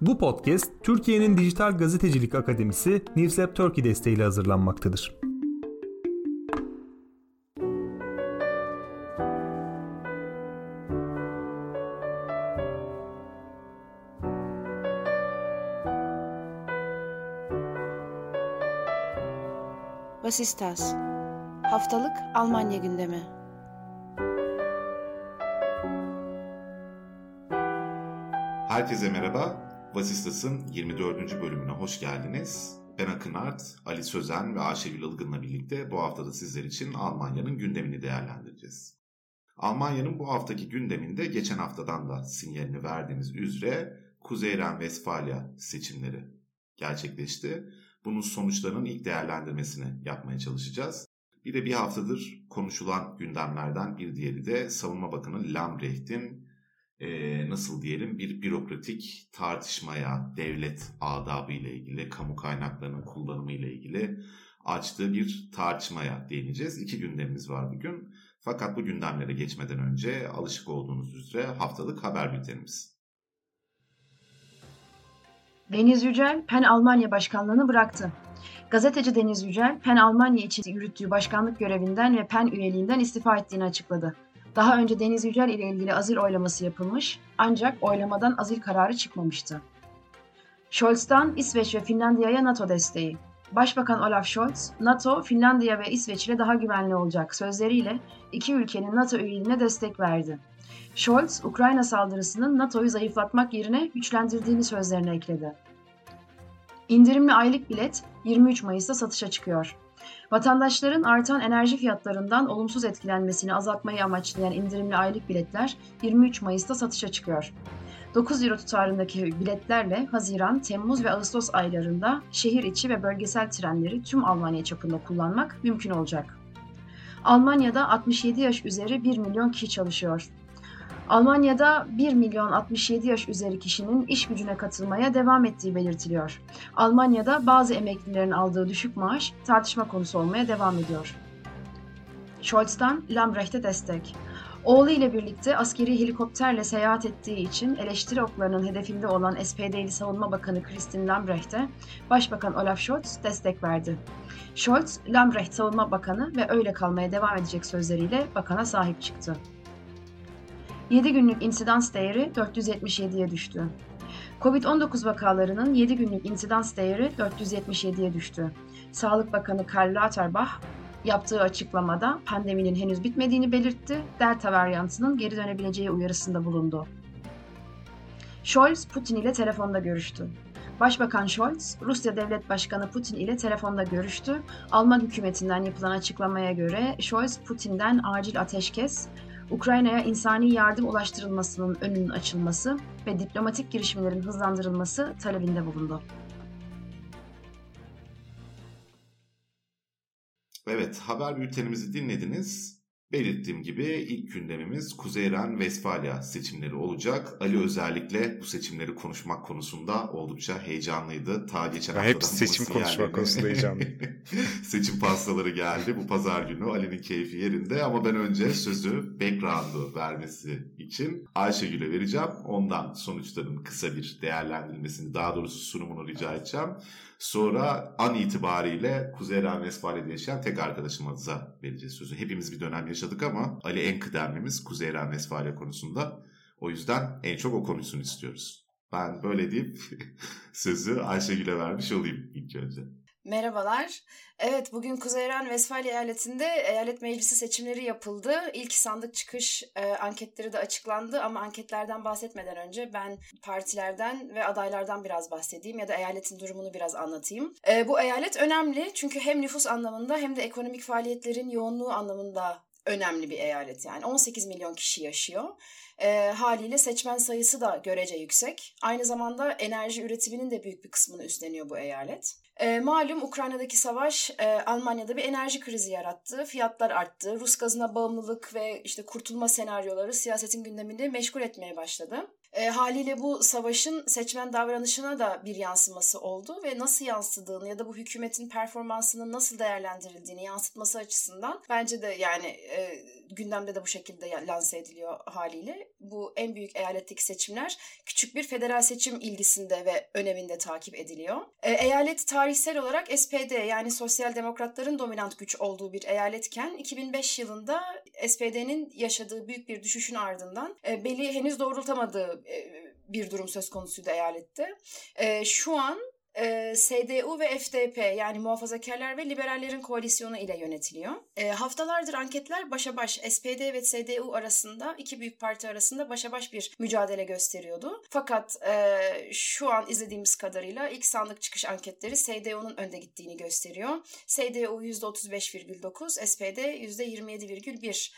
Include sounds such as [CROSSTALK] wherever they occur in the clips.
Bu podcast Türkiye'nin Dijital Gazetecilik Akademisi Newslab Turkey desteğiyle hazırlanmaktadır. Vasistas Haftalık Almanya gündemi Herkese merhaba. Vasistas'ın 24. bölümüne hoş geldiniz. Ben Akın Art, Ali Sözen ve Ayşegül Ilgın'la birlikte bu haftada sizler için Almanya'nın gündemini değerlendireceğiz. Almanya'nın bu haftaki gündeminde geçen haftadan da sinyalini verdiğimiz üzere Kuzey Ren-Vesfalya seçimleri gerçekleşti. Bunun sonuçlarının ilk değerlendirmesini yapmaya çalışacağız. Bir de bir haftadır konuşulan gündemlerden bir diğeri de Savunma Bakanı Lambrecht'in e, nasıl diyelim bir bürokratik tartışmaya, devlet adabı ile ilgili, kamu kaynaklarının kullanımı ile ilgili açtığı bir tartışmaya değineceğiz. İki gündemimiz var bugün. Fakat bu gündemlere geçmeden önce alışık olduğunuz üzere haftalık haber bültenimiz. Deniz Yücel, PEN Almanya Başkanlığını bıraktı. Gazeteci Deniz Yücel, PEN Almanya için yürüttüğü başkanlık görevinden ve PEN üyeliğinden istifa ettiğini açıkladı. Daha önce Deniz Yücel ile ilgili azil oylaması yapılmış ancak oylamadan azil kararı çıkmamıştı. Scholz'tan İsveç ve Finlandiya'ya NATO desteği. Başbakan Olaf Scholz, NATO, Finlandiya ve İsveç ile daha güvenli olacak sözleriyle iki ülkenin NATO üyeliğine destek verdi. Scholz, Ukrayna saldırısının NATO'yu zayıflatmak yerine güçlendirdiğini sözlerine ekledi. İndirimli aylık bilet 23 Mayıs'ta satışa çıkıyor. Vatandaşların artan enerji fiyatlarından olumsuz etkilenmesini azaltmayı amaçlayan indirimli aylık biletler 23 Mayıs'ta satışa çıkıyor. 9 euro tutarındaki biletlerle Haziran, Temmuz ve Ağustos aylarında şehir içi ve bölgesel trenleri tüm Almanya çapında kullanmak mümkün olacak. Almanya'da 67 yaş üzeri 1 milyon kişi çalışıyor. Almanya'da 1 milyon 67 yaş üzeri kişinin iş gücüne katılmaya devam ettiği belirtiliyor. Almanya'da bazı emeklilerin aldığı düşük maaş tartışma konusu olmaya devam ediyor. Scholz'tan Lambrecht'e destek. Oğlu ile birlikte askeri helikopterle seyahat ettiği için eleştiri oklarının hedefinde olan SPD'li Savunma Bakanı Christine Lambrecht'e Başbakan Olaf Scholz destek verdi. Scholz, Lambrecht Savunma Bakanı ve öyle kalmaya devam edecek sözleriyle bakana sahip çıktı. 7 günlük insidans değeri 477'ye düştü. Covid-19 vakalarının 7 günlük insidans değeri 477'ye düştü. Sağlık Bakanı Karl Lauterbach yaptığı açıklamada pandeminin henüz bitmediğini belirtti, Delta varyantının geri dönebileceği uyarısında bulundu. Scholz, Putin ile telefonda görüştü. Başbakan Scholz, Rusya Devlet Başkanı Putin ile telefonda görüştü. Alman hükümetinden yapılan açıklamaya göre Scholz, Putin'den acil ateşkes, Ukrayna'ya insani yardım ulaştırılmasının önünün açılması ve diplomatik girişimlerin hızlandırılması talebinde bulundu. Evet, haber bültenimizi dinlediniz. Belirttiğim gibi ilk gündemimiz Kuzey Ren-Vesfalya seçimleri olacak. Ali özellikle bu seçimleri konuşmak konusunda oldukça heyecanlıydı. Ta geçen haftadan Hep seçim konuşmak konusunda heyecanlı. [LAUGHS] seçim pastaları geldi bu pazar günü. Ali'nin keyfi yerinde ama ben önce sözü background'u vermesi için Ayşegül'e vereceğim. Ondan sonuçların kısa bir değerlendirilmesini daha doğrusu sunumunu rica edeceğim. Sonra an itibariyle Kuzey Ren-Vesfalya'da yaşayan tek arkadaşımıza vereceğiz sözü. Hepimiz bir dönem yaşadık ama Ali en kıdemlimiz Kuzey Ren-Vesfalya konusunda. O yüzden en çok o konusunu istiyoruz. Ben böyle deyip [LAUGHS] sözü Ayşegül'e vermiş olayım ilk önce. Merhabalar. Evet bugün Kuzey İran Vesfalya eyaletinde eyalet meclisi seçimleri yapıldı. İlk sandık çıkış e, anketleri de açıklandı ama anketlerden bahsetmeden önce ben partilerden ve adaylardan biraz bahsedeyim ya da eyaletin durumunu biraz anlatayım. E, bu eyalet önemli çünkü hem nüfus anlamında hem de ekonomik faaliyetlerin yoğunluğu anlamında önemli bir eyalet yani 18 milyon kişi yaşıyor. E, haliyle seçmen sayısı da görece yüksek. Aynı zamanda enerji üretiminin de büyük bir kısmını üstleniyor bu eyalet. E, malum Ukrayna'daki savaş e, Almanya'da bir enerji krizi yarattı. Fiyatlar arttı. Rus gazına bağımlılık ve işte kurtulma senaryoları siyasetin gündemini meşgul etmeye başladı. E, haliyle bu savaşın seçmen davranışına da bir yansıması oldu ve nasıl yansıdığını ya da bu hükümetin performansının nasıl değerlendirildiğini yansıtması açısından bence de yani e, gündemde de bu şekilde lanse ediliyor haliyle. Bu en büyük eyaletteki seçimler küçük bir federal seçim ilgisinde ve öneminde takip ediliyor. E, eyalet tarihsel olarak SPD yani Sosyal Demokratların dominant güç olduğu bir eyaletken 2005 yılında SPD'nin yaşadığı büyük bir düşüşün ardından e, beli henüz doğrultamadığı bir durum söz konusuydu eyalette. E, şu an e, SDU ve FDP yani muhafazakarlar ve liberallerin koalisyonu ile yönetiliyor. E, haftalardır anketler başa baş SPD ve SDU arasında iki büyük parti arasında başa baş bir mücadele gösteriyordu. Fakat e, şu an izlediğimiz kadarıyla ilk sandık çıkış anketleri SDU'nun önde gittiğini gösteriyor. SDU %35,9, SPD %27,1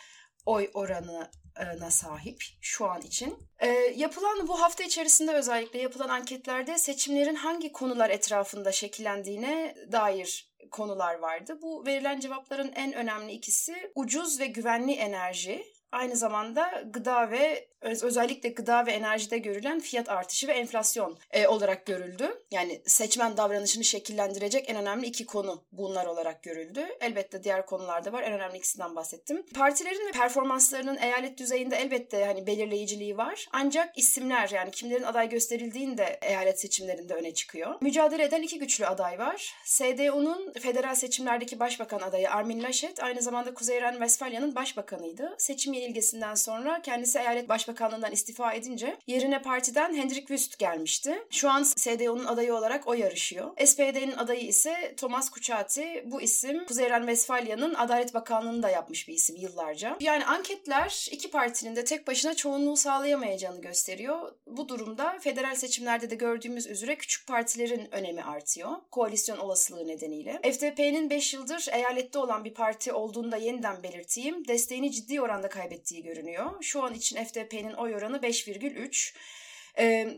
oy oranına sahip şu an için. E, yapılan bu hafta içerisinde özellikle yapılan anketlerde seçimlerin hangi konular etrafında şekillendiğine dair konular vardı. Bu verilen cevapların en önemli ikisi ucuz ve güvenli enerji aynı zamanda gıda ve özellikle gıda ve enerjide görülen fiyat artışı ve enflasyon e, olarak görüldü. Yani seçmen davranışını şekillendirecek en önemli iki konu bunlar olarak görüldü. Elbette diğer konularda var. En önemli ikisinden bahsettim. Partilerin ve performanslarının eyalet düzeyinde elbette hani belirleyiciliği var. Ancak isimler yani kimlerin aday gösterildiğinde eyalet seçimlerinde öne çıkıyor. Mücadele eden iki güçlü aday var. SDU'nun federal seçimlerdeki başbakan adayı Armin Laschet aynı zamanda Kuzey Ren-Westfalya'nın başbakanıydı. Seçim yenilgesinden sonra kendisi eyalet başbakanlığından istifa edince yerine partiden Hendrik Wüst gelmişti. Şu an SDU'nun adayı olarak o yarışıyor. SPD'nin adayı ise Thomas Kuchati. Bu isim Kuzey Ren-Westfalya'nın Adalet Bakanlığı'nı da yapmış bir isim yıllarca. Yani anketler iki partinin de tek başına çoğunluğu sağlayamayacağını gösteriyor. Bu durumda federal seçimlerde de gördüğümüz üzere küçük partilerin önemi artıyor. Koalisyon olasılığı nedeniyle. FDP'nin 5 yıldır eyalette olan bir parti olduğunu da yeniden belirteyim. Desteğini ciddi oranda kaybettiği görünüyor. Şu an için FDP'nin oy oranı 5,3. E,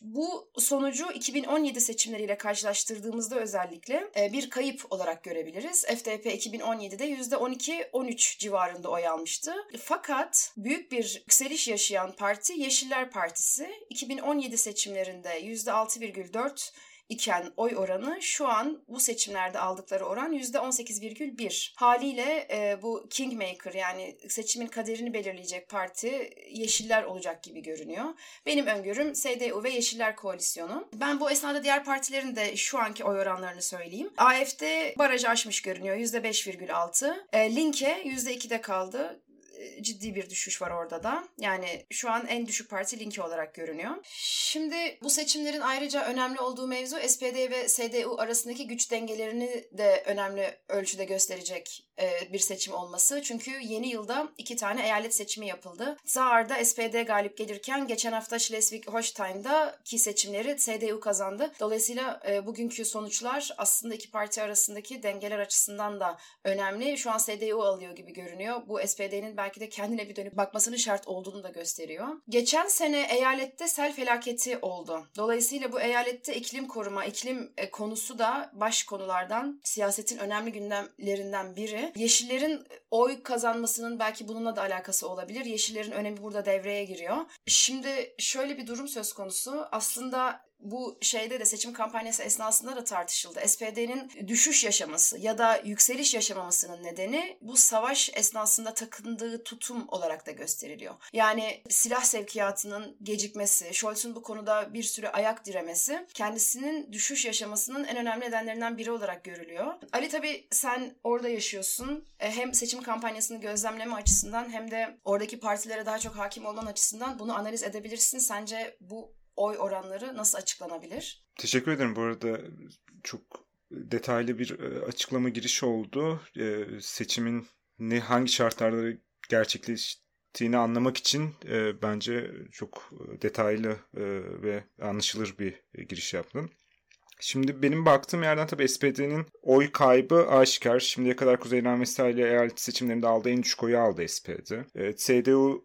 bu sonucu 2017 seçimleriyle karşılaştırdığımızda özellikle bir kayıp olarak görebiliriz. FDP 2017'de %12-13 civarında oy almıştı. Fakat büyük bir yükseliş yaşayan parti Yeşiller Partisi 2017 seçimlerinde %6,4 iken oy oranı şu an bu seçimlerde aldıkları oran %18,1. Haliyle e, bu kingmaker yani seçimin kaderini belirleyecek parti Yeşiller olacak gibi görünüyor. Benim öngörüm SDU ve Yeşiller koalisyonu. Ben bu esnada diğer partilerin de şu anki oy oranlarını söyleyeyim. AFD barajı aşmış görünüyor %5,6. E, Linke %2'de kaldı ciddi bir düşüş var orada da. Yani şu an en düşük parti Linki olarak görünüyor. Şimdi bu seçimlerin ayrıca önemli olduğu mevzu SPD ve SDU arasındaki güç dengelerini de önemli ölçüde gösterecek e, bir seçim olması. Çünkü yeni yılda iki tane eyalet seçimi yapıldı. Saar'da SPD galip gelirken geçen hafta Schleswig-Holstein'da ki seçimleri SDU kazandı. Dolayısıyla e, bugünkü sonuçlar aslında iki parti arasındaki dengeler açısından da önemli. Şu an SDU alıyor gibi görünüyor. Bu SPD'nin belki de kendine bir dönüp bakmasının şart olduğunu da gösteriyor. Geçen sene eyalette sel felaketi oldu. Dolayısıyla bu eyalette iklim koruma, iklim e, konusu da baş konulardan, siyasetin önemli gündemlerinden biri. Yeşillerin oy kazanmasının belki bununla da alakası olabilir. Yeşillerin önemi burada devreye giriyor. Şimdi şöyle bir durum söz konusu. Aslında bu şeyde de seçim kampanyası esnasında da tartışıldı. SPD'nin düşüş yaşaması ya da yükseliş yaşamamasının nedeni bu savaş esnasında takındığı tutum olarak da gösteriliyor. Yani silah sevkiyatının gecikmesi, Scholz'un bu konuda bir süre ayak diremesi kendisinin düşüş yaşamasının en önemli nedenlerinden biri olarak görülüyor. Ali tabii sen orada yaşıyorsun. E, hem seçim kampanyasını gözlemleme açısından hem de oradaki partilere daha çok hakim olman açısından bunu analiz edebilirsin. Sence bu oy oranları nasıl açıklanabilir? Teşekkür ederim. Bu arada çok detaylı bir e, açıklama girişi oldu. E, seçimin ne hangi şartlarda gerçekleştiğini anlamak için e, bence çok detaylı ve anlaşılır bir giriş yaptın. Şimdi benim baktığım yerden tabii SPD'nin oy kaybı aşikar. Şimdiye kadar Kuzey Westfalia eyaleti seçimlerinde aldığı en düşük oyu aldı SPD. Evet, CDU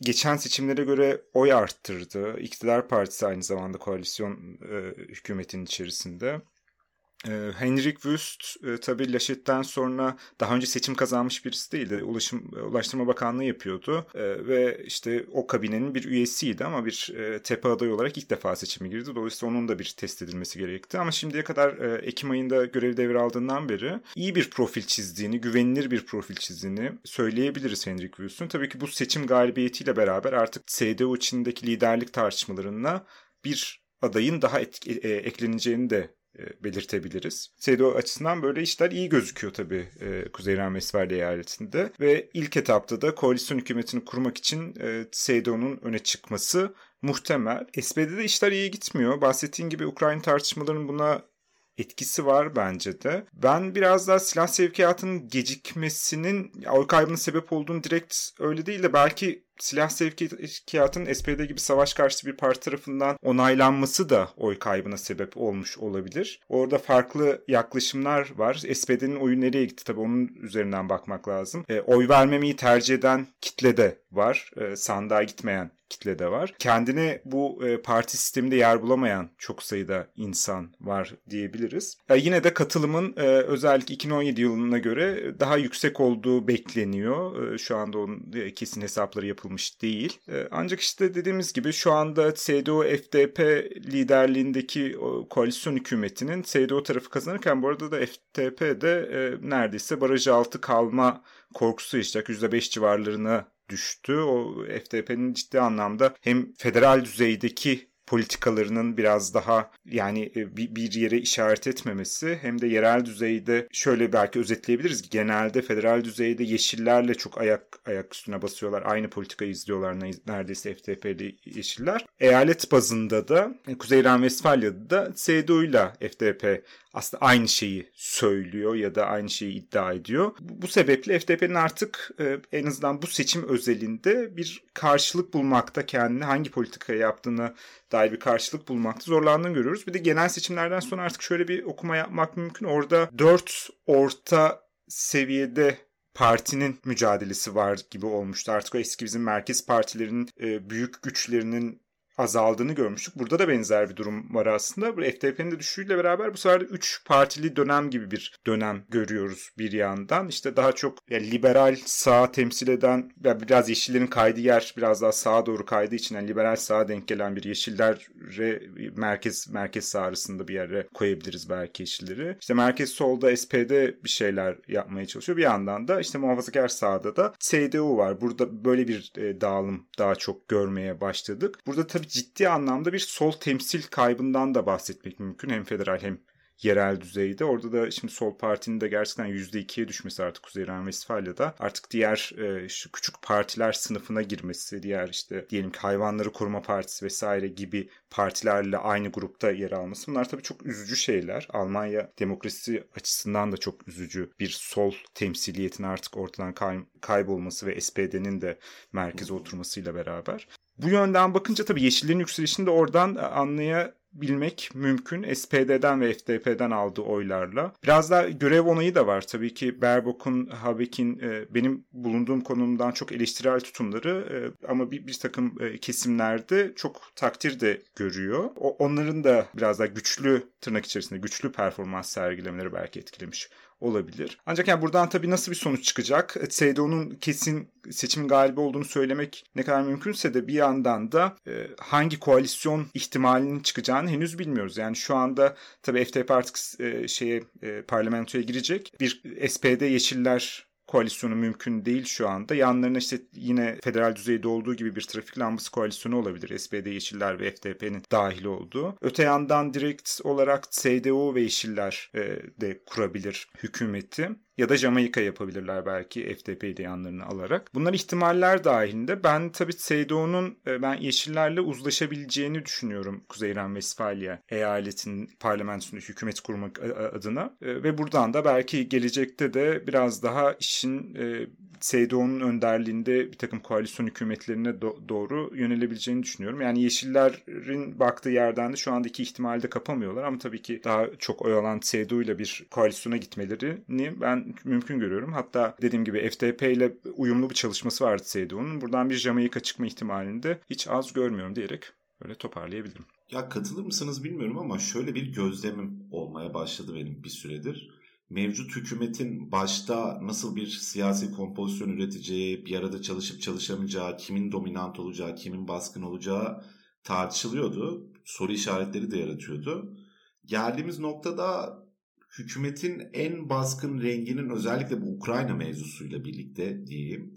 geçen seçimlere göre oy arttırdı. İktidar partisi aynı zamanda koalisyon e, hükümetin içerisinde. E, Henrik Wüst e, tabii Laşet'ten sonra daha önce seçim kazanmış birisi değildi. Ulaşım Ulaştırma Bakanlığı yapıyordu e, ve işte o kabinenin bir üyesiydi ama bir e, tepe adayı olarak ilk defa seçime girdi. Dolayısıyla onun da bir test edilmesi gerekti. Ama şimdiye kadar e, Ekim ayında görev devraldığından beri iyi bir profil çizdiğini, güvenilir bir profil çizdiğini söyleyebiliriz Henrik Wüst'ün. Tabii ki bu seçim galibiyetiyle beraber artık CDU içindeki liderlik tartışmalarına bir adayın daha etki, e, ekleneceğini de e, belirtebiliriz. CDU açısından böyle işler iyi gözüküyor tabii e, Kuzey Ren-Westfalia eyaletinde ve ilk etapta da koalisyon hükümetini kurmak için e, CDU'nun öne çıkması muhtemel. SPD'de işler iyi gitmiyor. Bahsettiğin gibi Ukrayna tartışmalarının buna etkisi var bence de. Ben biraz daha silah sevkiyatının gecikmesinin oy kaybına sebep olduğunu direkt öyle değil de belki silah sevkiyatının SPD gibi savaş karşıtı bir parti tarafından onaylanması da oy kaybına sebep olmuş olabilir. Orada farklı yaklaşımlar var. SPD'nin oyu nereye gitti tabii onun üzerinden bakmak lazım. E, oy vermemeyi tercih eden kitle de var. E, sandığa gitmeyen kitle de var. Kendine bu e, parti sisteminde yer bulamayan çok sayıda insan var diyebiliriz. E, yine de katılımın e, özellikle 2017 yılına göre daha yüksek olduğu bekleniyor. E, şu anda onun e, kesin hesapları yapılmış değil. E, ancak işte dediğimiz gibi şu anda CDU-FDP liderliğindeki koalisyon hükümetinin CDU tarafı kazanırken bu arada da FDP de e, neredeyse baraj altı kalma korkusu yaşayacak. %5 civarlarına düştü. O FDP'nin ciddi anlamda hem federal düzeydeki politikalarının biraz daha yani e, bir yere işaret etmemesi hem de yerel düzeyde şöyle belki özetleyebiliriz ki genelde federal düzeyde yeşillerle çok ayak ayak üstüne basıyorlar. Aynı politikayı izliyorlar neredeyse FDP'li yeşiller. Eyalet bazında da Kuzey Ren-Westfalya'da da CDU ile FDP aslında aynı şeyi söylüyor ya da aynı şeyi iddia ediyor. Bu sebeple FDP'nin artık e, en azından bu seçim özelinde bir karşılık bulmakta kendine hangi politikayı yaptığını dair bir karşılık bulmakta zorlandığını görüyoruz. Bir de genel seçimlerden sonra artık şöyle bir okuma yapmak mümkün. Orada dört orta seviyede partinin mücadelesi var gibi olmuştu. Artık o eski bizim merkez partilerinin e, büyük güçlerinin azaldığını görmüştük. Burada da benzer bir durum var aslında. Bu FDP'nin de düşüşüyle beraber bu sefer de 3 partili dönem gibi bir dönem görüyoruz bir yandan. İşte daha çok yani liberal sağ temsil eden yani biraz yeşillerin kaydığı yer biraz daha sağa doğru kaydığı için yani liberal sağa denk gelen bir yeşillere merkez merkez sağ arasında bir yere koyabiliriz belki yeşilleri. İşte merkez solda SPD bir şeyler yapmaya çalışıyor. Bir yandan da işte muhafazakar sağda da CDU var. Burada böyle bir e, dağılım daha çok görmeye başladık. Burada tabii ciddi anlamda bir sol temsil kaybından da bahsetmek mümkün. Hem federal hem yerel düzeyde. Orada da şimdi Sol Parti'nin de gerçekten %2'ye düşmesi artık Kuzey Ren-Westfalya'da. Artık diğer e, şu küçük partiler sınıfına girmesi, diğer işte diyelim ki Hayvanları Koruma Partisi vesaire gibi partilerle aynı grupta yer alması. Bunlar tabii çok üzücü şeyler. Almanya demokrasi açısından da çok üzücü bir sol temsiliyetin artık ortadan kay- kaybolması ve SPD'nin de merkeze oturmasıyla beraber. Bu yönden bakınca tabii Yeşillerin yükselişini de oradan e, anlayabilmek mümkün. SPD'den ve FDP'den aldığı oylarla. Biraz da görev onayı da var. Tabii ki Baerbock'un, Habeck'in e, benim bulunduğum konumdan çok eleştirel tutumları e, ama bir, bir takım kesimlerde çok takdir de görüyor. onların da biraz daha güçlü tırnak içerisinde güçlü performans sergilemeleri belki etkilemiş olabilir. Ancak yani buradan tabii nasıl bir sonuç çıkacak? CDU'nun kesin seçim galibi olduğunu söylemek ne kadar mümkünse de bir yandan da e, hangi koalisyon ihtimalinin çıkacağını henüz bilmiyoruz. Yani şu anda tabii FDP artık e, şeye e, parlamentoya girecek. Bir SPD Yeşiller koalisyonu mümkün değil şu anda. Yanlarına işte yine federal düzeyde olduğu gibi bir trafik lambası koalisyonu olabilir. SPD Yeşiller ve FDP'nin dahil olduğu. Öte yandan direkt olarak CDU ve Yeşiller e, de kurabilir hükümeti ya da Jamaika yapabilirler belki FDP'yi de yanlarına alarak. Bunlar ihtimaller dahilinde. Ben tabii CDU'nun e, ben Yeşillerle uzlaşabileceğini düşünüyorum Kuzey Ren-Westfalia eyaletin parlamentosunda hükümet kurmak adına. E, ve buradan da belki gelecekte de biraz daha işin CDU'nun önderliğinde bir takım koalisyon hükümetlerine do- doğru yönelebileceğini düşünüyorum. Yani Yeşillerin baktığı yerden de şu andaki ihtimali de kapamıyorlar ama tabii ki daha çok oyalan CDU ile bir koalisyona gitmelerini ben mümkün görüyorum. Hatta dediğim gibi FDP ile uyumlu bir çalışması vardı CDU'nun. Buradan bir Jamaika çıkma ihtimalini de hiç az görmüyorum diyerek böyle toparlayabilirim. Ya katılır mısınız bilmiyorum ama şöyle bir gözlemim olmaya başladı benim bir süredir. Mevcut hükümetin başta nasıl bir siyasi kompozisyon üreteceği, bir arada çalışıp çalışamayacağı, kimin dominant olacağı, kimin baskın olacağı tartışılıyordu. Soru işaretleri de yaratıyordu. Geldiğimiz noktada hükümetin en baskın renginin özellikle bu Ukrayna mevzusuyla birlikte diyeyim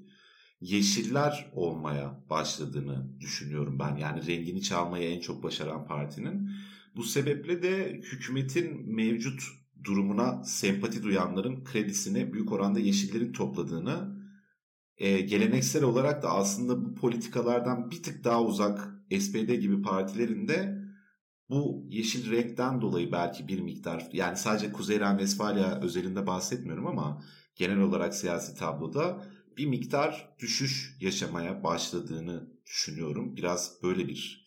yeşiller olmaya başladığını düşünüyorum ben. Yani rengini çalmayı en çok başaran partinin. Bu sebeple de hükümetin mevcut durumuna sempati duyanların kredisini büyük oranda yeşillerin topladığını e, geleneksel olarak da aslında bu politikalardan bir tık daha uzak SPD gibi partilerin de bu yeşil renkten dolayı belki bir miktar yani sadece Kuzey Ren-Vesfalya özelinde bahsetmiyorum ama genel olarak siyasi tabloda bir miktar düşüş yaşamaya başladığını düşünüyorum. Biraz böyle bir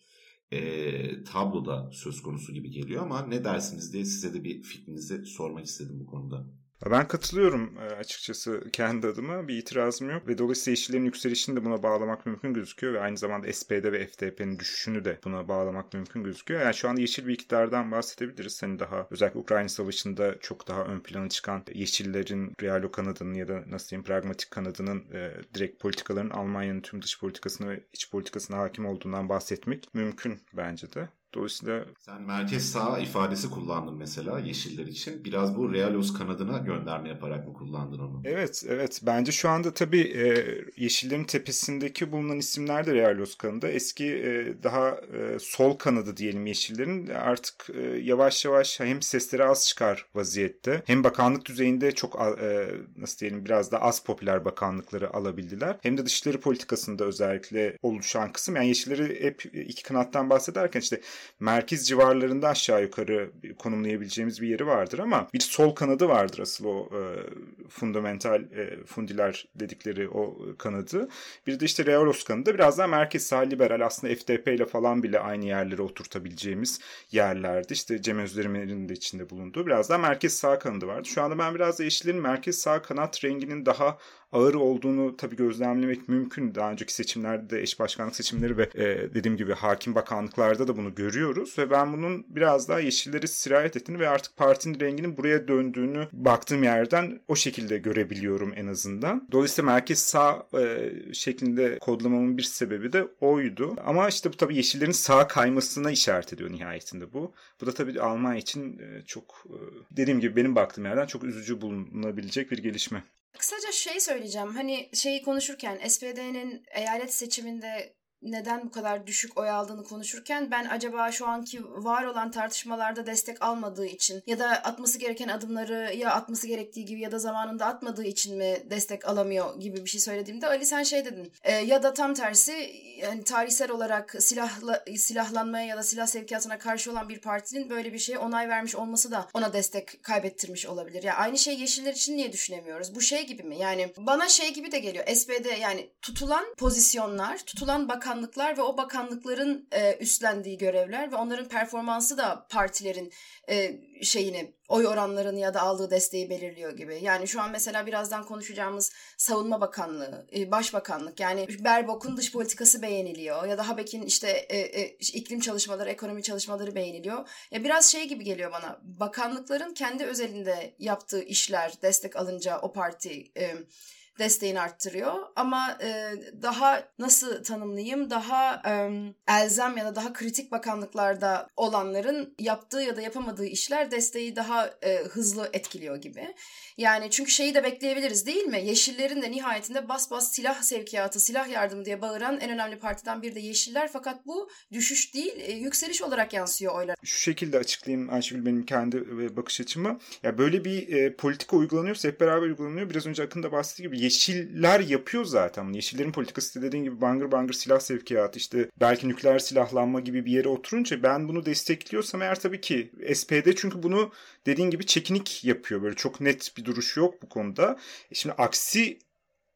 e, tabloda söz konusu gibi geliyor ama ne dersiniz diye size de bir fikrinizi sormak istedim bu konuda. Ben katılıyorum e, açıkçası kendi adıma. Bir itirazım yok. Ve dolayısıyla yeşillerin yükselişini de buna bağlamak mümkün gözüküyor. Ve aynı zamanda SPD ve FDP'nin düşüşünü de buna bağlamak mümkün gözüküyor. Yani şu anda yeşil bir iktidardan bahsedebiliriz. Hani daha özellikle Ukrayna Savaşı'nda çok daha ön plana çıkan yeşillerin realo kanadının ya da nasıl diyeyim pragmatik kanadının e, direkt politikaların Almanya'nın tüm dış politikasına ve iç politikasına hakim olduğundan bahsetmek mümkün bence de. Dolayısıyla... Sen merkez sağ ifadesi kullandın mesela Yeşiller için. Biraz bu Realos kanadına gönderme yaparak mı kullandın onu? Evet, evet. Bence şu anda tabii e, Yeşillerin tepesindeki bulunan isimler de Realos kanadı. Eski e, daha e, sol kanadı diyelim Yeşillerin artık e, yavaş yavaş hem sesleri az çıkar vaziyette. Hem bakanlık düzeyinde çok e, nasıl diyelim biraz da az popüler bakanlıkları alabildiler. Hem de dışları politikasında özellikle oluşan kısım. Yani Yeşilleri hep iki kanattan bahsederken işte merkez civarlarında aşağı yukarı konumlayabileceğimiz bir yeri vardır ama bir sol kanadı vardır asıl o e, fundamental e, fundiler dedikleri o kanadı. Bir de işte Realos kanadı biraz daha merkez sağ liberal aslında FDP ile falan bile aynı yerlere oturtabileceğimiz yerlerdi. İşte Cem Özdemir'in de içinde bulunduğu biraz daha merkez sağ kanadı vardı. Şu anda ben biraz da yeşillerin merkez sağ kanat renginin daha ağır olduğunu tabii gözlemlemek mümkün. Daha önceki seçimlerde de eş başkanlık seçimleri ve e, dediğim gibi hakim bakanlıklarda da bunu görüyoruz ve ben bunun biraz daha yeşilleri sirayet ettiğini ve artık partinin renginin buraya döndüğünü baktığım yerden o şekilde görebiliyorum en azından. Dolayısıyla merkez sağ e, şeklinde kodlamamın bir sebebi de oydu. Ama işte bu tabii yeşillerin sağa kaymasına işaret ediyor nihayetinde bu. Bu da tabii Almanya için e, çok e, dediğim gibi benim baktığım yerden çok üzücü bulunabilecek bir gelişme. Kısaca şey söyleyeceğim. Hani şeyi konuşurken SPD'nin eyalet seçiminde neden bu kadar düşük oy aldığını konuşurken ben acaba şu anki var olan tartışmalarda destek almadığı için ya da atması gereken adımları ya atması gerektiği gibi ya da zamanında atmadığı için mi destek alamıyor gibi bir şey söylediğimde Ali sen şey dedin e, ya da tam tersi yani tarihsel olarak silahla, silahlanmaya ya da silah sevkiyatına karşı olan bir partinin böyle bir şeye onay vermiş olması da ona destek kaybettirmiş olabilir. Yani aynı şey Yeşiller için niye düşünemiyoruz? Bu şey gibi mi? Yani bana şey gibi de geliyor. SPD yani tutulan pozisyonlar, tutulan bakan bakanlıklar ve o bakanlıkların e, üstlendiği görevler ve onların performansı da partilerin e, şeyini oy oranlarını ya da aldığı desteği belirliyor gibi. Yani şu an mesela birazdan konuşacağımız Savunma Bakanlığı, e, Başbakanlık yani Berbok'un dış politikası beğeniliyor ya da Habek'in işte e, e, iklim çalışmaları, ekonomi çalışmaları beğeniliyor. Ya biraz şey gibi geliyor bana. Bakanlıkların kendi özelinde yaptığı işler destek alınca o parti e, desteğini arttırıyor. Ama e, daha nasıl tanımlayayım? Daha e, elzem ya da daha kritik bakanlıklarda olanların yaptığı ya da yapamadığı işler desteği daha e, hızlı etkiliyor gibi. Yani çünkü şeyi de bekleyebiliriz değil mi? Yeşillerin de nihayetinde bas bas silah sevkiyatı, silah yardımı diye bağıran en önemli partiden biri de Yeşiller. Fakat bu düşüş değil, e, yükseliş olarak yansıyor oylar. Şu şekilde açıklayayım Ayşegül benim kendi e, bakış açımı. Ya böyle bir e, politika uygulanıyorsa hep beraber uygulanıyor. Biraz önce Akın da bahsettiği gibi Yeşiller yapıyor zaten. Yeşillerin politikası dediğin gibi bangır bangır silah sevkiyatı işte belki nükleer silahlanma gibi bir yere oturunca ben bunu destekliyorsam eğer tabii ki SPD çünkü bunu dediğin gibi çekinik yapıyor. Böyle çok net bir duruş yok bu konuda. E şimdi aksi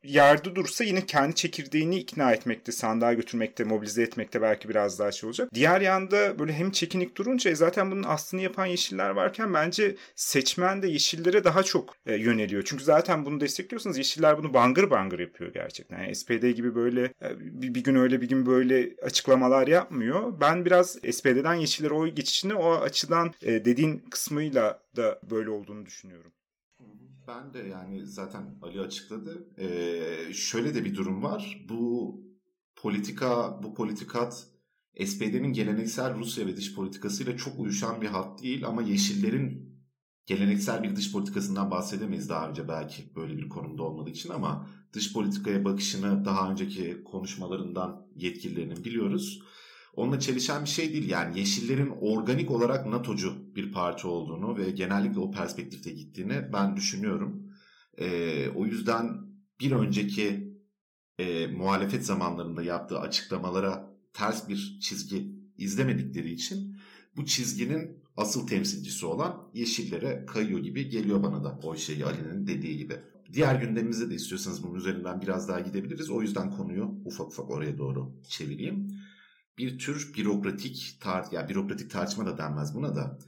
yerde dursa yine kendi çekirdeğini ikna etmekte, sandığa götürmekte, mobilize etmekte belki biraz daha şey olacak. Diğer yanda böyle hem çekinik durunca e zaten bunun aslını yapan yeşiller varken bence seçmen de yeşillere daha çok e, yöneliyor. Çünkü zaten bunu destekliyorsanız yeşiller bunu bangır bangır yapıyor gerçekten. Yani SPD gibi böyle e, bir, bir gün öyle bir gün böyle açıklamalar yapmıyor. Ben biraz SPD'den yeşillere oy geçişini o açıdan e, dediğin kısmıyla da böyle olduğunu düşünüyorum. Ben de yani zaten Ali açıkladı. Ee, şöyle de bir durum var. Bu politika, bu politikat SPD'nin geleneksel Rusya ve dış politikasıyla çok uyuşan bir hat değil ama Yeşillerin geleneksel bir dış politikasından bahsedemeyiz daha önce belki böyle bir konumda olmadığı için ama dış politikaya bakışını daha önceki konuşmalarından yetkililerinin biliyoruz. Onunla çelişen bir şey değil. Yani Yeşillerin organik olarak NATO'cu bir parti olduğunu ve genellikle o perspektifte gittiğini ben düşünüyorum. E, o yüzden bir önceki e, muhalefet zamanlarında yaptığı açıklamalara ters bir çizgi izlemedikleri için bu çizginin asıl temsilcisi olan Yeşillere kayıyor gibi geliyor bana da o şeyi Ali'nin dediği gibi. Diğer gündemimizde de istiyorsanız bunun üzerinden biraz daha gidebiliriz. O yüzden konuyu ufak ufak oraya doğru çevireyim bir tür bürokratik tar ya bürokratik tartışma da denmez buna da.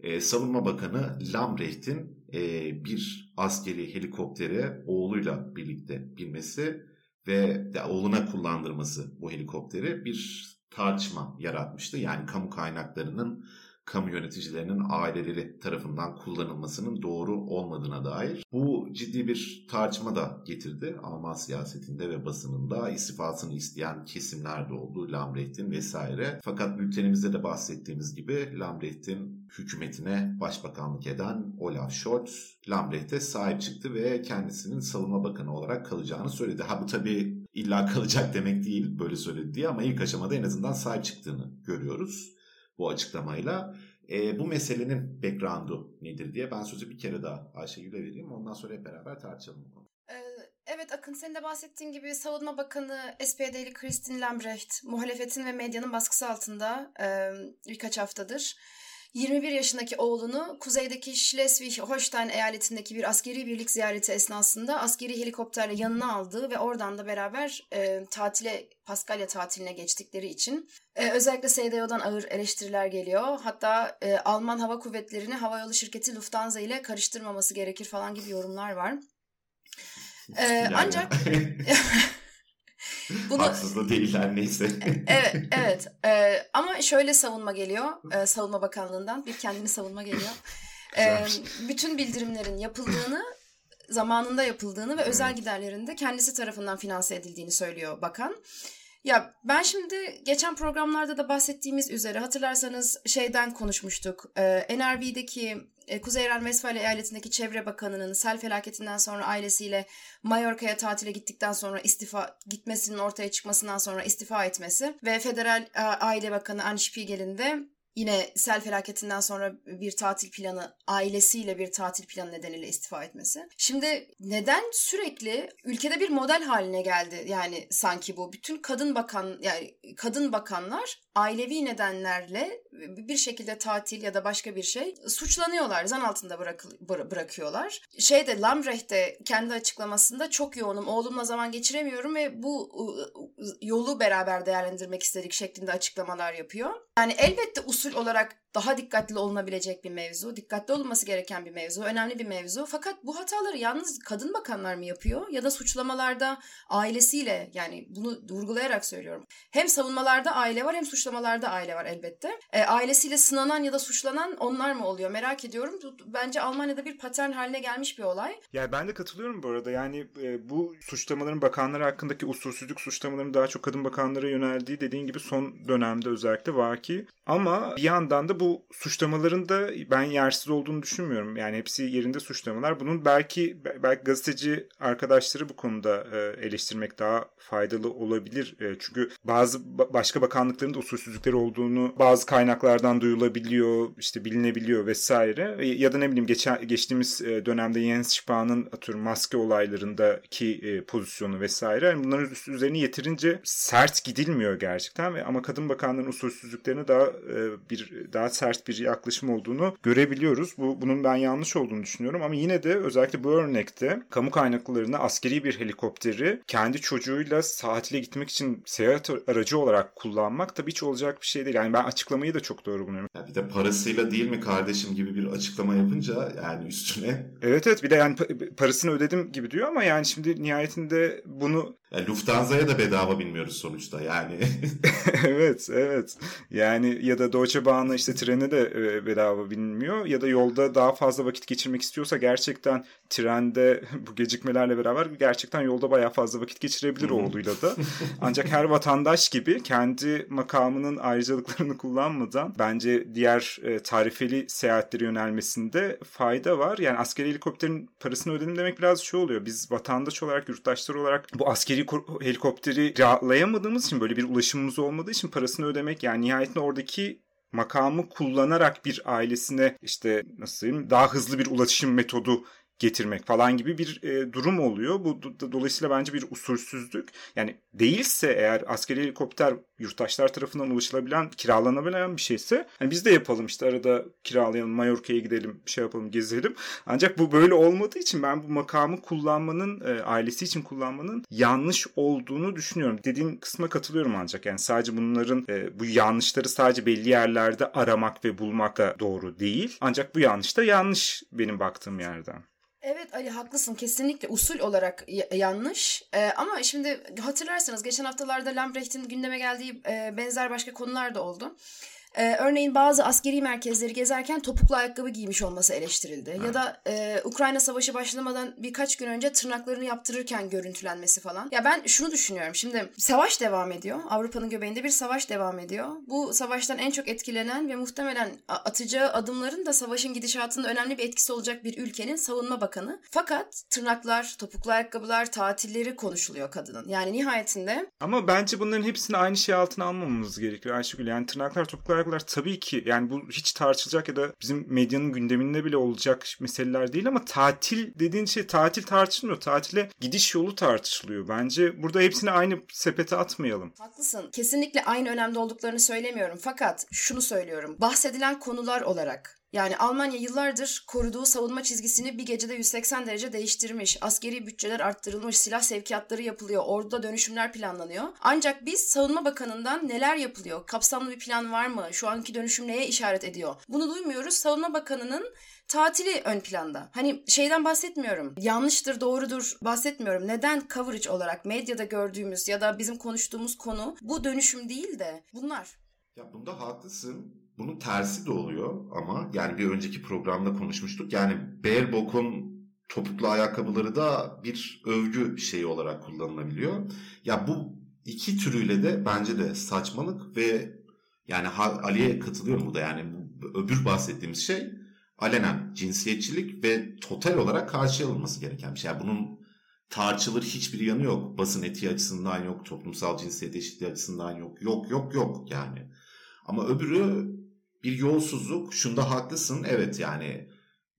Ee, Savunma Bakanı Lambrecht'in e, bir askeri helikoptere oğluyla birlikte binmesi ve de oğluna kullandırması bu helikopteri bir tartışma yaratmıştı. Yani kamu kaynaklarının kamu yöneticilerinin aileleri tarafından kullanılmasının doğru olmadığına dair. Bu ciddi bir tartışma da getirdi Alman siyasetinde ve basınında. istifasını isteyen kesimler de oldu. Lambrecht'in vesaire. Fakat bültenimizde de bahsettiğimiz gibi Lambrecht'in hükümetine başbakanlık eden Olaf Scholz Lambrecht'e sahip çıktı ve kendisinin savunma bakanı olarak kalacağını söyledi. Ha bu tabii illa kalacak demek değil böyle söyledi diye ama ilk aşamada en azından sahip çıktığını görüyoruz bu açıklamayla. E, bu meselenin background'u nedir diye ben sözü bir kere daha Ayşegül'e vereyim. Ondan sonra hep beraber tartışalım. Ee, evet Akın senin de bahsettiğin gibi Savunma Bakanı SPD'li Christine Lambrecht muhalefetin ve medyanın baskısı altında e, birkaç haftadır. 21 yaşındaki oğlunu kuzeydeki Schleswig-Holstein eyaletindeki bir askeri birlik ziyareti esnasında askeri helikopterle yanına aldığı ve oradan da beraber e, tatile Paskalya tatiline geçtikleri için e, özellikle SDO'dan ağır eleştiriler geliyor. Hatta e, Alman Hava Kuvvetleri'ni havayolu şirketi Lufthansa ile karıştırmaması gerekir falan gibi yorumlar var. E, ancak [LAUGHS] Bunu... Haksız da değiller neyse. evet, evet. Ee, ama şöyle savunma geliyor. E, savunma Bakanlığı'ndan bir kendini savunma geliyor. E, bütün bildirimlerin yapıldığını zamanında yapıldığını ve özel giderlerinde kendisi tarafından finanse edildiğini söylüyor bakan. Ya ben şimdi geçen programlarda da bahsettiğimiz üzere hatırlarsanız şeyden konuşmuştuk. Ee, NRV'deki e, Kuzey İran Vesfalya eyaletindeki çevre bakanının sel felaketinden sonra ailesiyle Mallorca'ya tatile gittikten sonra istifa gitmesinin ortaya çıkmasından sonra istifa etmesi ve Federal e, Aile Bakanı Anne Spiegel'in de yine sel felaketinden sonra bir tatil planı ailesiyle bir tatil planı nedeniyle istifa etmesi. Şimdi neden sürekli ülkede bir model haline geldi yani sanki bu bütün kadın bakan yani kadın bakanlar ailevi nedenlerle bir şekilde tatil ya da başka bir şey suçlanıyorlar. Zan altında bırak, bırakıyorlar. Şeyde Lambrecht de kendi açıklamasında çok yoğunum. Oğlumla zaman geçiremiyorum ve bu yolu beraber değerlendirmek istedik şeklinde açıklamalar yapıyor. Yani elbette usul olarak daha dikkatli olunabilecek bir mevzu, dikkatli olunması gereken bir mevzu, önemli bir mevzu. Fakat bu hataları yalnız kadın bakanlar mı yapıyor ya da suçlamalarda ailesiyle yani bunu vurgulayarak söylüyorum. Hem savunmalarda aile var hem suçlamalarda aile var elbette. E, ailesiyle sınanan ya da suçlanan onlar mı oluyor merak ediyorum. Bence Almanya'da bir patern haline gelmiş bir olay. Yani ben de katılıyorum bu arada. Yani e, bu suçlamaların bakanları hakkındaki usulsüzlük suçlamaların daha çok kadın bakanlara yöneldiği dediğin gibi son dönemde özellikle vaki. Ama bir yandan da bu suçlamaların da ben yersiz olduğunu düşünmüyorum. Yani hepsi yerinde suçlamalar. Bunun belki belki gazeteci arkadaşları bu konuda e, eleştirmek daha faydalı olabilir. E, çünkü bazı başka bakanlıkların da usulsüzlükleri olduğunu bazı kaynaklardan duyulabiliyor, işte bilinebiliyor vesaire. E, ya da ne bileyim geçen, geçtiğimiz dönemde Jens Spahn atıyorum maske olaylarındaki pozisyonu vesaire. Yani bunların üzerine yeterince sert gidilmiyor gerçekten ama kadın bakanların usulsüzlüklerini daha bir daha sert bir yaklaşım olduğunu görebiliyoruz. Bu bunun ben yanlış olduğunu düşünüyorum ama yine de özellikle bu örnekte kamu kaynaklarını askeri bir helikopteri kendi çocuğuyla tatile gitmek için seyahat aracı olarak kullanmak tabii hiç olacak bir şey değil. Yani ben açıklamayı da çok doğru buluyorum. Ya bir de parasıyla değil mi kardeşim gibi bir açıklama yapınca yani üstüne. Evet evet bir de yani parasını ödedim gibi diyor ama yani şimdi nihayetinde bunu yani Lufthansa'ya da bedava bilmiyoruz sonuçta yani. [LAUGHS] evet evet. Yani ya da Deutsche Bahn'a işte trene de e, bedava binmiyor ya da yolda daha fazla vakit geçirmek istiyorsa gerçekten trende [LAUGHS] bu gecikmelerle beraber gerçekten yolda bayağı fazla vakit geçirebilir oğluyla da. [LAUGHS] Ancak her vatandaş gibi kendi makamının ayrıcalıklarını kullanmadan bence diğer e, tarifeli seyahatlere yönelmesinde fayda var. Yani askeri helikopterin parasını ödedim demek biraz şey oluyor. Biz vatandaş olarak, yurttaşlar olarak bu askeri helikopteri kirallayamadığımız için böyle bir ulaşımımız olmadığı için parasını ödemek yani nihayetinde oradaki makamı kullanarak bir ailesine işte nasıl diyeyim daha hızlı bir ulaşım metodu getirmek falan gibi bir e, durum oluyor. Bu do, dolayısıyla bence bir usulsüzlük. Yani değilse eğer askeri helikopter yurttaşlar tarafından ulaşılabilen, kiralanabilen bir şeyse hani biz de yapalım işte arada kiralayalım, Mallorca'ya gidelim, bir şey yapalım, gezelim. Ancak bu böyle olmadığı için ben bu makamı kullanmanın, e, ailesi için kullanmanın yanlış olduğunu düşünüyorum. Dediğin kısma katılıyorum ancak yani sadece bunların e, bu yanlışları sadece belli yerlerde aramak ve bulmak da doğru değil. Ancak bu yanlış da yanlış benim baktığım yerden. Evet Ali haklısın kesinlikle usul olarak yanlış ee, ama şimdi hatırlarsanız geçen haftalarda Lambrecht'in gündeme geldiği e, benzer başka konular da oldu. Ee, örneğin bazı askeri merkezleri gezerken topuklu ayakkabı giymiş olması eleştirildi. Ha. Ya da e, Ukrayna Savaşı başlamadan birkaç gün önce tırnaklarını yaptırırken görüntülenmesi falan. Ya ben şunu düşünüyorum. Şimdi savaş devam ediyor. Avrupa'nın göbeğinde bir savaş devam ediyor. Bu savaştan en çok etkilenen ve muhtemelen atacağı adımların da savaşın gidişatında önemli bir etkisi olacak bir ülkenin savunma bakanı. Fakat tırnaklar, topuklu ayakkabılar, tatilleri konuşuluyor kadının. Yani nihayetinde. Ama bence bunların hepsini aynı şey altına almamamız gerekiyor Ayşegül. Yani tırnaklar, topuklu ayakkabılar tabii ki yani bu hiç tartışılacak ya da bizim medyanın gündeminde bile olacak meseleler değil ama tatil dediğin şey tatil tartışılmıyor. Tatile gidiş yolu tartışılıyor. Bence burada hepsini aynı sepete atmayalım. Haklısın. Kesinlikle aynı önemli olduklarını söylemiyorum. Fakat şunu söylüyorum. Bahsedilen konular olarak yani Almanya yıllardır koruduğu savunma çizgisini bir gecede 180 derece değiştirmiş. Askeri bütçeler arttırılmış, silah sevkiyatları yapılıyor, orduda dönüşümler planlanıyor. Ancak biz Savunma Bakanı'ndan neler yapılıyor, kapsamlı bir plan var mı, şu anki dönüşüm neye işaret ediyor? Bunu duymuyoruz. Savunma Bakanı'nın tatili ön planda. Hani şeyden bahsetmiyorum. Yanlıştır, doğrudur bahsetmiyorum. Neden coverage olarak medyada gördüğümüz ya da bizim konuştuğumuz konu bu dönüşüm değil de bunlar. Ya bunda haklısın. Bunun tersi de oluyor ama yani bir önceki programda konuşmuştuk. Yani Baerbock'un topuklu ayakkabıları da bir övgü şeyi olarak kullanılabiliyor. Ya bu iki türüyle de bence de saçmalık ve yani Ali'ye katılıyorum burada yani öbür bahsettiğimiz şey alenen cinsiyetçilik ve total olarak karşıya alınması gereken bir şey. Yani bunun tartışılır hiçbir yanı yok. Basın etiği açısından yok, toplumsal cinsiyet eşitliği açısından yok. Yok yok yok yani. Ama öbürü bir yolsuzluk. Şunda haklısın. Evet yani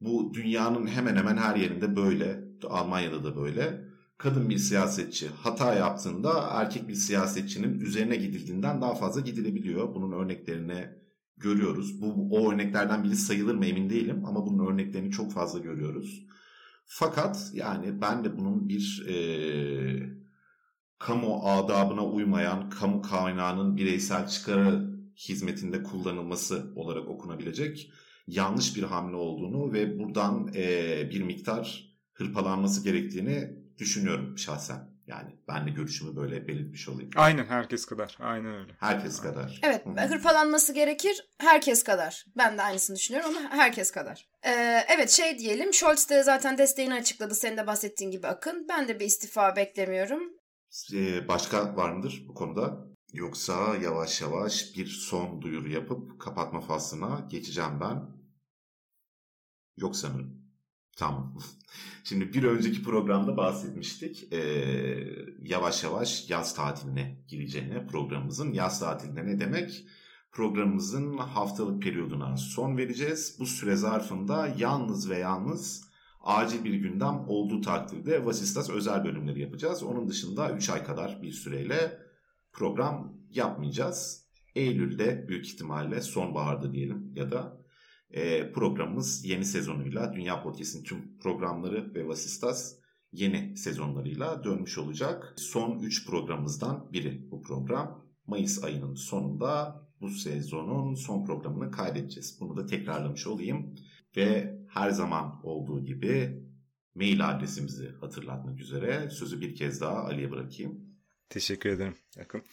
bu dünyanın hemen hemen her yerinde böyle. Almanya'da da böyle. Kadın bir siyasetçi hata yaptığında erkek bir siyasetçinin üzerine gidildiğinden daha fazla gidilebiliyor. Bunun örneklerini görüyoruz. Bu o örneklerden biri sayılır mı emin değilim ama bunun örneklerini çok fazla görüyoruz. Fakat yani ben de bunun bir e, kamu adabına uymayan, kamu kaynağının bireysel çıkarı hizmetinde kullanılması olarak okunabilecek yanlış bir hamle olduğunu ve buradan e, bir miktar hırpalanması gerektiğini düşünüyorum şahsen. Yani ben de görüşümü böyle belirtmiş olayım. Aynen herkes kadar. Aynen öyle. Herkes Aynen. kadar. Evet Hı-hı. hırpalanması gerekir. Herkes kadar. Ben de aynısını düşünüyorum ama herkes kadar. Ee, evet şey diyelim. Scholz de zaten desteğini açıkladı. Senin de bahsettiğin gibi Akın. Ben de bir istifa beklemiyorum. Ee, başka var mıdır bu konuda? Yoksa yavaş yavaş bir son duyuru yapıp kapatma faslına geçeceğim ben. Yok sanırım. Tamam. [LAUGHS] Şimdi bir önceki programda bahsetmiştik. Ee, yavaş yavaş yaz tatiline gireceğine programımızın. Yaz tatiline ne demek? Programımızın haftalık periyoduna son vereceğiz. Bu süre zarfında yalnız ve yalnız acil bir gündem olduğu takdirde Vasistas özel bölümleri yapacağız. Onun dışında 3 ay kadar bir süreyle program yapmayacağız. Eylül'de büyük ihtimalle sonbaharda diyelim ya da e, programımız yeni sezonuyla Dünya Podcast'in tüm programları ve Vasistas yeni sezonlarıyla dönmüş olacak. Son 3 programımızdan biri bu program. Mayıs ayının sonunda bu sezonun son programını kaydedeceğiz. Bunu da tekrarlamış olayım. Ve her zaman olduğu gibi mail adresimizi hatırlatmak üzere sözü bir kez daha Ali'ye bırakayım. Teşekkür ederim Akın.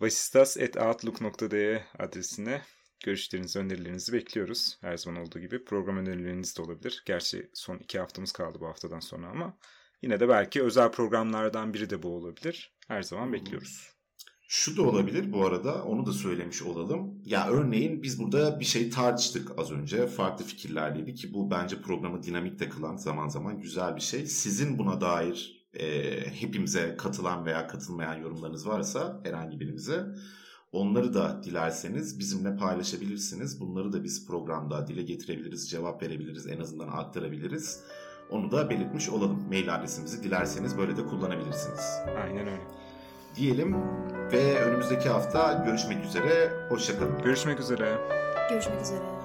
vasistas.outlook.de adresine görüşlerinizi, önerilerinizi bekliyoruz. Her zaman olduğu gibi program önerileriniz de olabilir. Gerçi son iki haftamız kaldı bu haftadan sonra ama yine de belki özel programlardan biri de bu olabilir. Her zaman bekliyoruz. Şu da olabilir bu arada onu da söylemiş olalım. Ya örneğin biz burada bir şey tartıştık az önce. Farklı fikirlerdeydi ki bu bence programı dinamik de kılan zaman zaman güzel bir şey. Sizin buna dair e, hepimize katılan veya katılmayan yorumlarınız varsa herhangi birimize onları da dilerseniz bizimle paylaşabilirsiniz. Bunları da biz programda dile getirebiliriz, cevap verebiliriz, en azından aktarabiliriz. Onu da belirtmiş olalım. Mail adresimizi dilerseniz böyle de kullanabilirsiniz. Aynen öyle. Diyelim ve önümüzdeki hafta görüşmek üzere. Hoşçakalın. Görüşmek üzere. Görüşmek üzere.